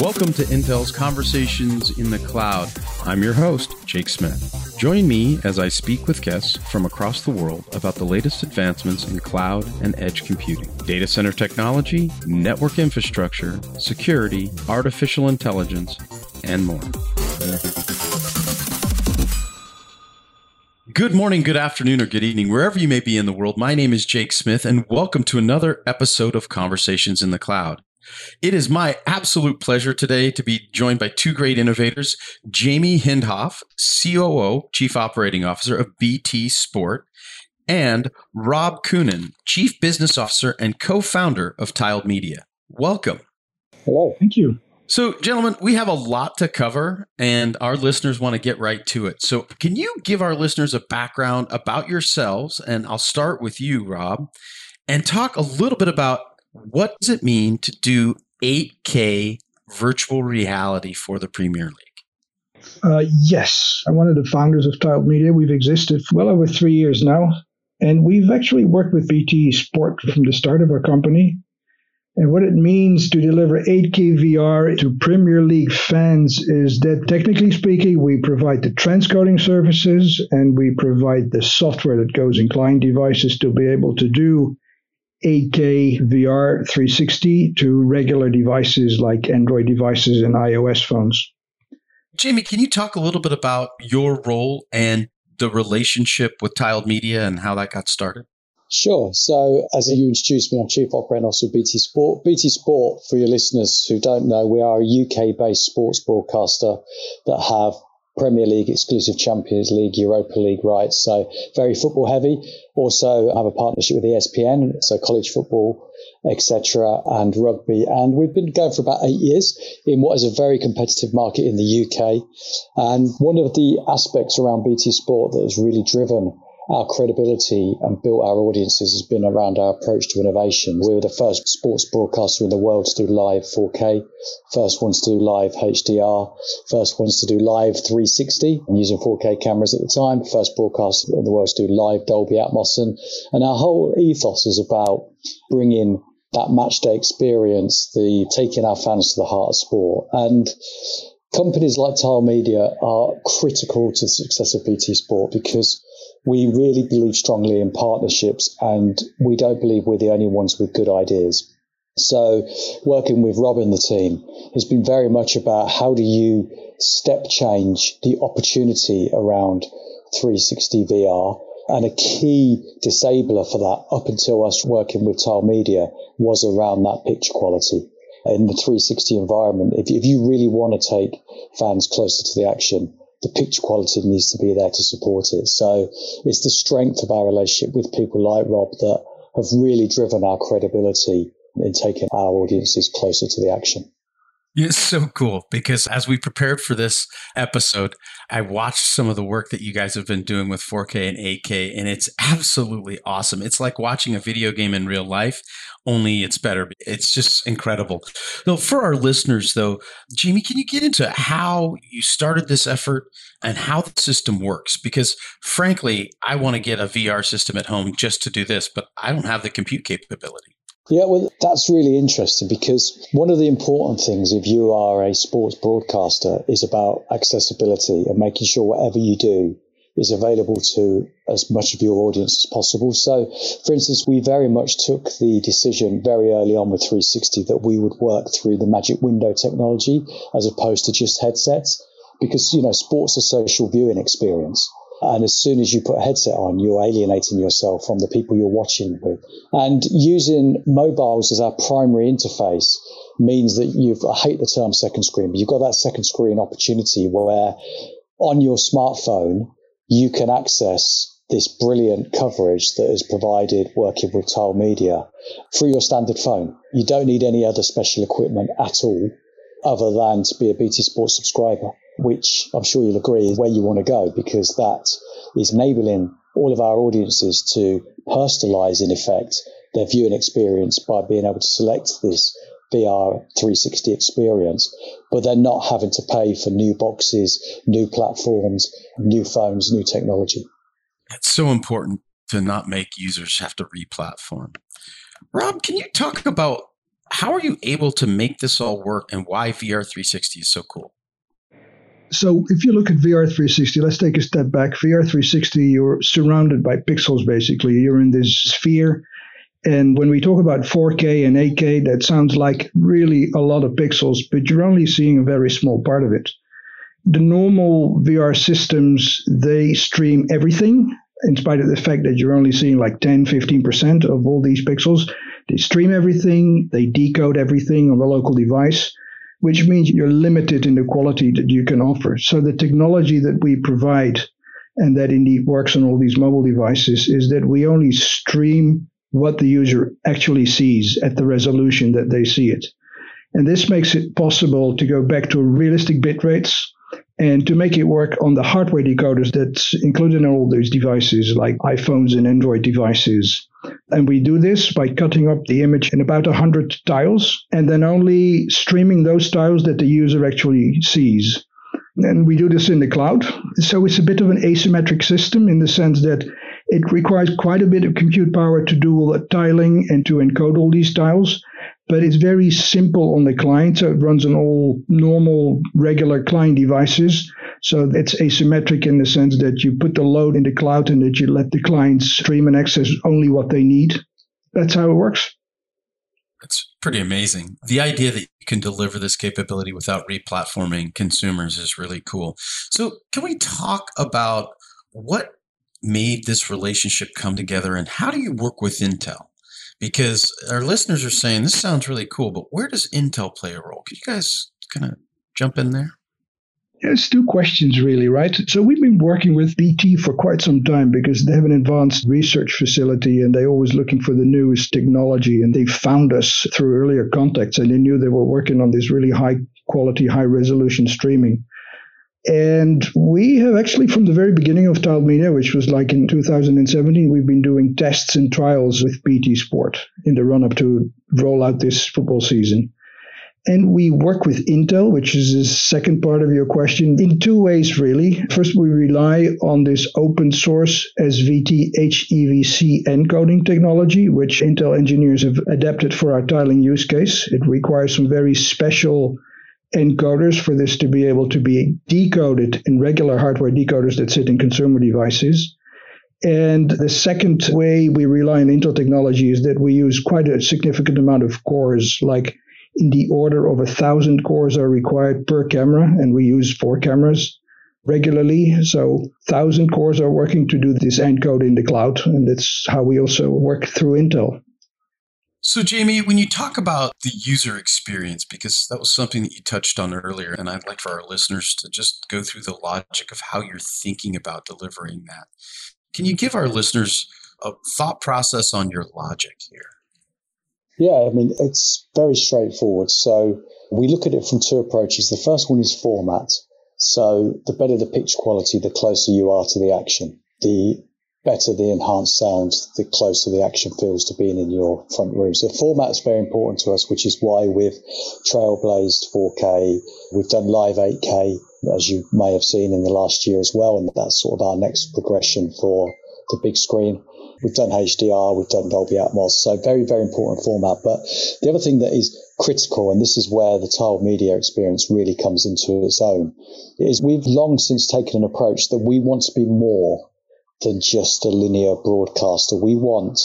Welcome to Intel's Conversations in the Cloud. I'm your host, Jake Smith. Join me as I speak with guests from across the world about the latest advancements in cloud and edge computing, data center technology, network infrastructure, security, artificial intelligence, and more. Good morning, good afternoon, or good evening, wherever you may be in the world. My name is Jake Smith, and welcome to another episode of Conversations in the Cloud. It is my absolute pleasure today to be joined by two great innovators, Jamie Hindhaugh, COO, Chief Operating Officer of BT Sport, and Rob Koenen, Chief Business Officer and co-founder of Tiled Media. Welcome. Hello. Thank you. So, gentlemen, we have a lot to cover, and our listeners want to get right to it. So, can you give our listeners a background about yourselves? And I'll start with you, Rob, and talk a little bit about what does it mean to do 8K virtual reality for the Premier League? Uh, yes, I'm one of the founders of Tiled Media. We've existed well over three years now, and we've actually worked with BT Sport from the start of our company. And what it means to deliver 8K VR to Premier League fans is that, technically speaking, we provide the transcoding services and we provide the software that goes in client devices to be able to do 8K VR 360 to regular devices like Android devices and iOS phones. Jamie, can you talk a little bit about your role and the relationship with Tiled Media and how that got started? Sure. So, as you introduced me, I'm Chief Operating Officer of BT Sport. BT Sport, for your listeners who don't know, we are a UK based sports broadcaster that have Premier League, exclusive Champions League, Europa League rights. So very football heavy. Also have a partnership with ESPN, so college football, etc., and rugby. And we've been going for about eight years in what is a very competitive market in the UK. And one of the aspects around BT Sport that has really driven our credibility and built our audiences has been around our approach to innovation. We were the first sports broadcaster in the world to do live 4K, first ones to do live HDR, first ones to do live 360 using 4K cameras at the time, first broadcaster in the world to do live Dolby Atmos. And, and our whole ethos is about bringing that match day experience, the taking our fans to the heart of sport. And companies like Tiled Media are critical to the success of BT Sport because we really believe strongly in partnerships and we don't believe we're the only ones with good ideas. So working with Rob and the team has been very much about how do you step change the opportunity around 360 VR and a key disabler for that up until us working with Tiled Media was around that picture quality. In the 360 environment, if, if you really want to take fans closer to the action, the picture quality needs to be there to support it. So it's the strength of our relationship with people like Rob that have really driven our credibility in taking our audiences closer to the action. It's so cool because as we prepared for this episode, I watched some of the work that you guys have been doing with 4K and 8K, and it's absolutely awesome. It's like watching a video game in real life, only it's better. It's just incredible. So, for our listeners, though, Jamie, can you get into how you started this effort and how the system works? Because frankly, I want to get a VR system at home just to do this, but I don't have the compute capability. Yeah, well, that's really interesting because one of the important things if you are a sports broadcaster is about accessibility and making sure whatever you do is available to as much of your audience as possible. So, for instance, we very much took the decision very early on with 360 that we would work through the magic window technology as opposed to just headsets because, you know, sports a social viewing experience. And as soon as you put a headset on, you're alienating yourself from the people you're watching with. And using mobiles as our primary interface means that you've, I hate the term second screen, but you've got that second screen opportunity where on your smartphone, you can access this brilliant coverage that is provided working with Tiled Media through your standard phone. You don't need any other special equipment at all other than to be a BT Sports subscriber which I'm sure you'll agree is where you want to go because that is enabling all of our audiences to personalize, in effect, their viewing experience by being able to select this VR 360 experience, but they're not having to pay for new boxes, new platforms, new phones, new technology. It's so important to not make users have to re-platform. Rob, can you talk about how are you able to make this all work and why VR360 is so cool? So, if you look at VR360, let's take a step back. VR360, you're surrounded by pixels basically. You're in this sphere. And when we talk about 4K and 8K, that sounds like really a lot of pixels, but you're only seeing a very small part of it. The normal VR systems, they stream everything, in spite of the fact that you're only seeing like 10, 15% of all these pixels. They stream everything, they decode everything on the local device which means you're limited in the quality that you can offer. So the technology that we provide and that indeed works on all these mobile devices is that we only stream what the user actually sees at the resolution that they see it. And this makes it possible to go back to realistic bit rates and to make it work on the hardware decoders that's included in all those devices like iPhones and Android devices. And we do this by cutting up the image in about 100 tiles and then only streaming those tiles that the user actually sees. And we do this in the cloud. So it's a bit of an asymmetric system in the sense that it requires quite a bit of compute power to do all the tiling and to encode all these tiles but it's very simple on the client. So it runs on all normal, regular client devices. So it's asymmetric in the sense that you put the load in the cloud and that you let the clients stream and access only what they need. That's how it works. It's pretty amazing. The idea that you can deliver this capability without replatforming consumers is really cool. So, can we talk about what made this relationship come together and how do you work with Intel? Because our listeners are saying this sounds really cool, but where does Intel play a role? Could you guys kind of jump in there? Yes, two questions really, right? So we've been working with BT for quite some time because they have an advanced research facility and they're always looking for the newest technology. And they found us through earlier contacts and they knew they were working on this really high quality, high resolution streaming. And we have actually, from the very beginning of Tiled Media, which was like in 2017, we've been doing tests and trials with BT Sport in the run up to roll out this football season. And we work with Intel, which is the second part of your question, in two ways, really. First, we rely on this open source SVT HEVC encoding technology, which Intel engineers have adapted for our tiling use case. It requires some very special encoders for this to be able to be decoded in regular hardware decoders that sit in consumer devices. And the second way we rely on Intel technology is that we use quite a significant amount of cores, like in the order of a thousand cores are required per camera, and we use four cameras regularly. So thousand cores are working to do this encode in the cloud, and that's how we also work through Intel. So, Jamie, when you talk about the user experience, because that was something that you touched on earlier, and I'd like for our listeners to just go through the logic of how you're thinking about delivering that. Can you give our listeners a thought process on your logic here? Yeah, I mean, it's very straightforward. So, we look at it from two approaches. The first one is format. So, the better the picture quality, the closer you are to the action. The better the enhanced sound, the closer the action feels to being in your front room. So format is very important to us, which is why we've trailblazed 4K. We've done live 8K, as you may have seen in the last year as well. And that's sort of our next progression for the big screen. We've done HDR, we've done Dolby Atmos. So very, very important format. But the other thing that is critical, and this is where the tiled media experience really comes into its own, is we've long since taken an approach that we want to be more than just a linear broadcaster. We want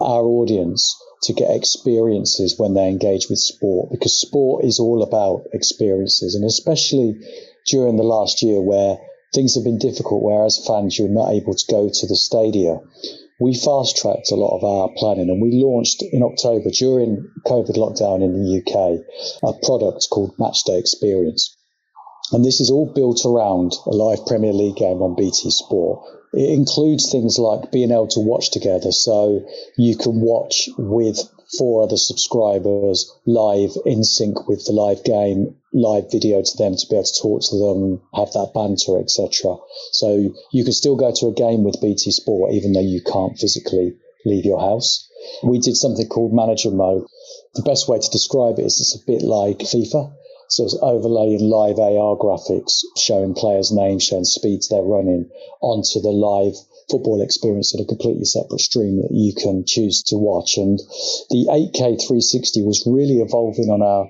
our audience to get experiences when they engage with sport because sport is all about experiences and especially during the last year where things have been difficult where as fans you're not able to go to the stadia we fast tracked a lot of our planning and we launched in October during COVID lockdown in the UK a product called Matchday Experience. And this is all built around a live Premier League game on BT Sport it includes things like being able to watch together. So you can watch with four other subscribers live in sync with the live game, live video to them to be able to talk to them, have that banter, etc. So you can still go to a game with BT Sport even though you can't physically leave your house. We did something called manager mode. The best way to describe it is it's a bit like FIFA. So it's overlaying live AR graphics, showing players' names, showing speeds they're running onto the live football experience in a completely separate stream that you can choose to watch. And the 8K 360 was really evolving on our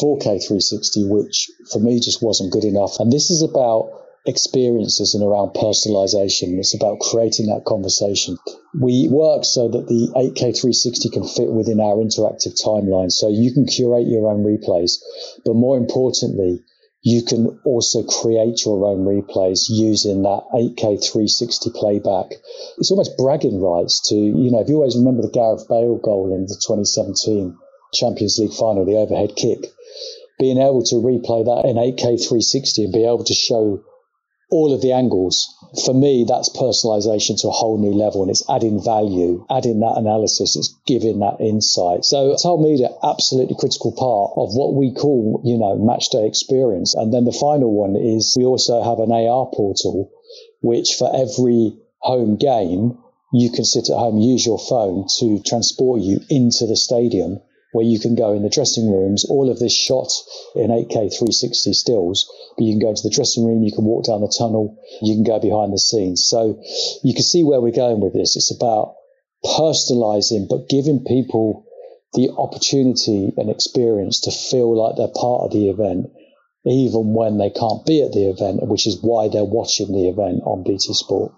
4K 360, which for me just wasn't good enough. And this is about experiences and around personalization. It's about creating that conversation. We work so that the 8K 360 can fit within our interactive timeline. So you can curate your own replays, but more importantly, you can also create your own replays using that 8K 360 playback. It's almost bragging rights to, you know, if you always remember the Gareth Bale goal in the 2017 Champions League final, the overhead kick, being able to replay that in 8K 360 and be able to show all of the angles. For me, that's personalization to a whole new level and it's adding value, adding that analysis, it's giving that insight. So Tiled Media, absolutely critical part of what we call, you know, match day experience. And then the final one is we also have an AR portal, which for every home game, you can sit at home, use your phone to transport you into the stadium where you can go in the dressing rooms. All of this shot in 8K 360 stills, but you can go into the dressing room, you can walk down the tunnel, you can go behind the scenes. So you can see where we're going with this. It's about personalizing, but giving people the opportunity and experience to feel like they're part of the event, even when they can't be at the event, which is why they're watching the event on BT Sport.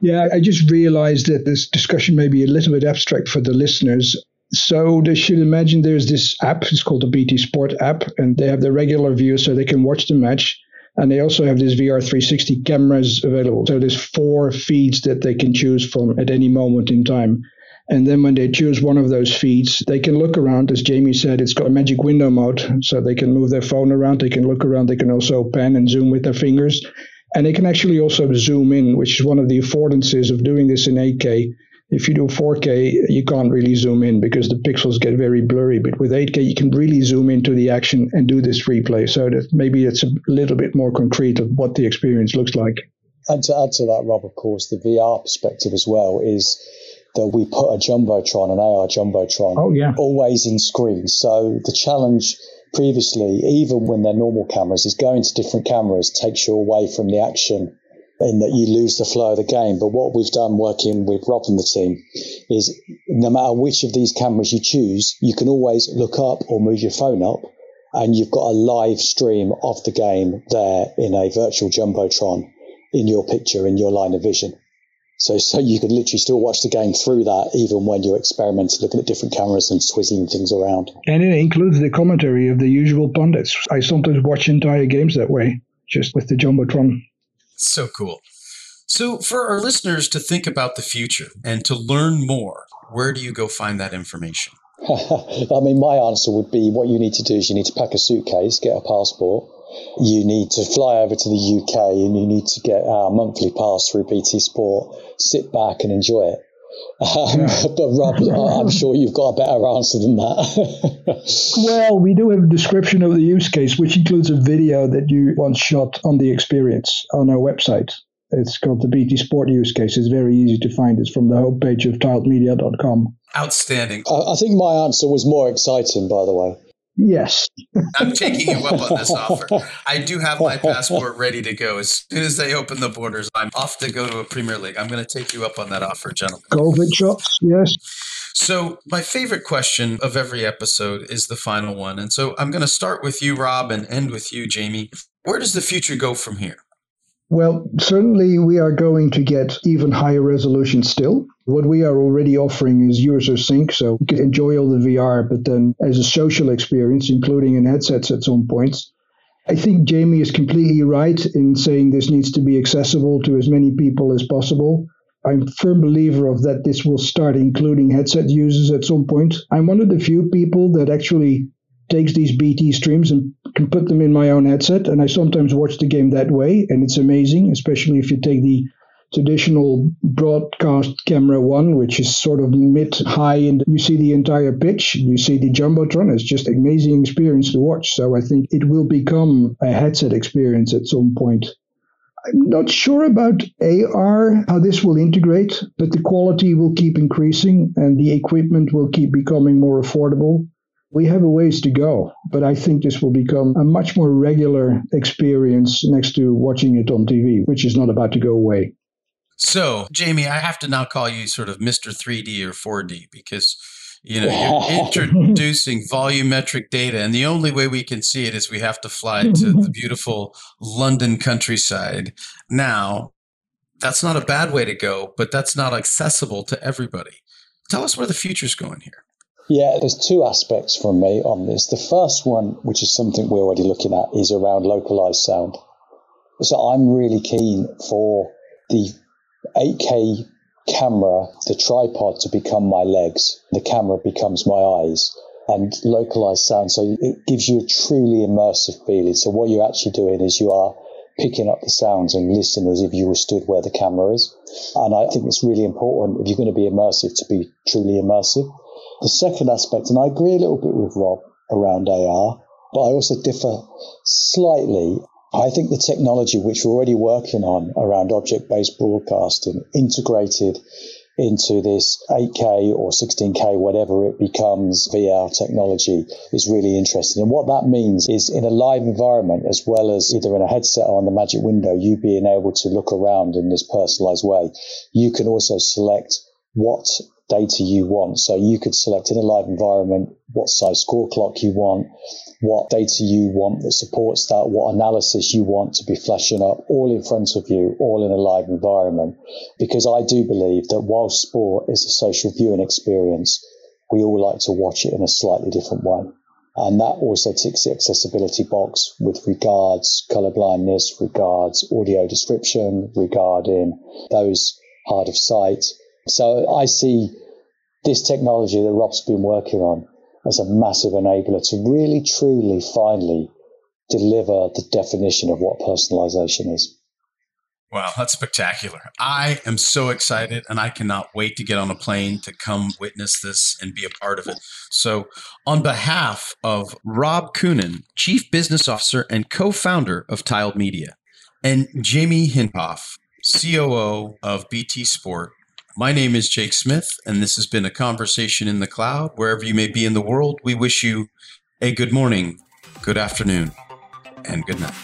Yeah, I just realized that this discussion may be a little bit abstract for the listeners. So they should imagine there's this app, it's called the BT Sport app, and they have the regular view so they can watch the match. And they also have this VR 360 cameras available. So there's four feeds that they can choose from at any moment in time. And then when they choose one of those feeds, they can look around. As Jamie said, it's got a magic window mode. So they can move their phone around, they can look around, they can also pan and zoom with their fingers. And they can actually also zoom in, which is one of the affordances of doing this in 8K if you do 4K, you can't really zoom in because the pixels get very blurry. But with 8K, you can really zoom into the action and do this replay. So that maybe it's a little bit more concrete of what the experience looks like. And to add to that, Rob, of course, the VR perspective as well is that we put a jumbotron, an AR jumbotron, oh, yeah. always in screen. So the challenge previously, even when they're normal cameras, is going to different cameras takes you away from the action in that you lose the flow of the game. But what we've done working with Rob and the team is no matter which of these cameras you choose, you can always look up or move your phone up and you've got a live stream of the game there in a virtual jumbotron in your picture, in your line of vision. So, so you can literally still watch the game through that, even when you're experimenting, looking at different cameras and swizzling things around. And it includes the commentary of the usual pundits. I sometimes watch entire games that way, just with the jumbotron. So cool. So, for our listeners to think about the future and to learn more, where do you go find that information? I mean, my answer would be what you need to do is you need to pack a suitcase, get a passport. You need to fly over to the UK and you need to get our monthly pass through BT Sport, sit back and enjoy it. Um, but Rob, I'm sure you've got a better answer than that. well, we do have a description of the use case, which includes a video that you once shot on the experience on our website. It's called the BT Sport use case. It's very easy to find. It's from the homepage of tiledmedia.com. Outstanding. I, I think my answer was more exciting, by the way. Yes. I'm taking you up on this offer. I do have my passport ready to go. As soon as they open the borders, I'm off to go to a Premier League. I'm going to take you up on that offer, gentlemen. COVID shots, yes. So, my favorite question of every episode is the final one. And so I'm going to start with you, Rob, and end with you, Jamie. Where does the future go from here? Well, certainly we are going to get even higher resolution still. What we are already offering is user sync, so you can enjoy all the VR, but then as a social experience, including in headsets at some points. I think Jamie is completely right in saying this needs to be accessible to as many people as possible. I'm a firm believer of that this will start including headset users at some point. I'm one of the few people that actually takes these BT streams and can put them in my own headset. And I sometimes watch the game that way, and it's amazing, especially if you take the traditional broadcast camera one, which is sort of mid high, and you see the entire pitch, you see the jumbotron. It's just an amazing experience to watch. So I think it will become a headset experience at some point. I'm not sure about AR, how this will integrate, but the quality will keep increasing and the equipment will keep becoming more affordable. We have a ways to go, but I think this will become a much more regular experience next to watching it on TV, which is not about to go away. So, Jamie, I have to now call you sort of Mr. 3D or 4D because you know you're introducing volumetric data, and the only way we can see it is we have to fly to the beautiful London countryside. Now, that's not a bad way to go, but that's not accessible to everybody. Tell us where the future's going here. Yeah, there's two aspects from me on this. The first one, which is something we're already looking at, is around localized sound. So I'm really keen for the 8K camera, the tripod to become my legs, the camera becomes my eyes, and localized sound. So it gives you a truly immersive feeling. So what you're actually doing is you are picking up the sounds and listening as if you were stood where the camera is. And I think it's really important if you're going to be immersive to be truly immersive. The second aspect, and I agree a little bit with Rob around AR, but I also differ slightly. I think the technology which we're already working on around object based broadcasting integrated into this 8K or 16K, whatever it becomes, VR technology is really interesting. And what that means is in a live environment, as well as either in a headset or on the Magic Window, you being able to look around in this personalized way, you can also select what data you want. So you could select in a live environment what size score clock you want, what data you want that supports that, what analysis you want to be flashing up all in front of you, all in a live environment. Because I do believe that while sport is a social viewing experience, we all like to watch it in a slightly different way. And that also ticks the accessibility box with regards color blindness, regards audio description, regarding those hard of sight, so I see this technology that Rob's been working on as a massive enabler to really, truly, finally deliver the definition of what personalization is. Wow, that's spectacular. I am so excited and I cannot wait to get on a plane to come witness this and be a part of it. So, on behalf of Rob Koenen, Chief Business Officer and co founder of Tiled Media, and Jamie Hindhaugh, COO of BT Sport, my name is Jake Smith, and this has been a conversation in the cloud. Wherever you may be in the world, we wish you a good morning, good afternoon, and good night.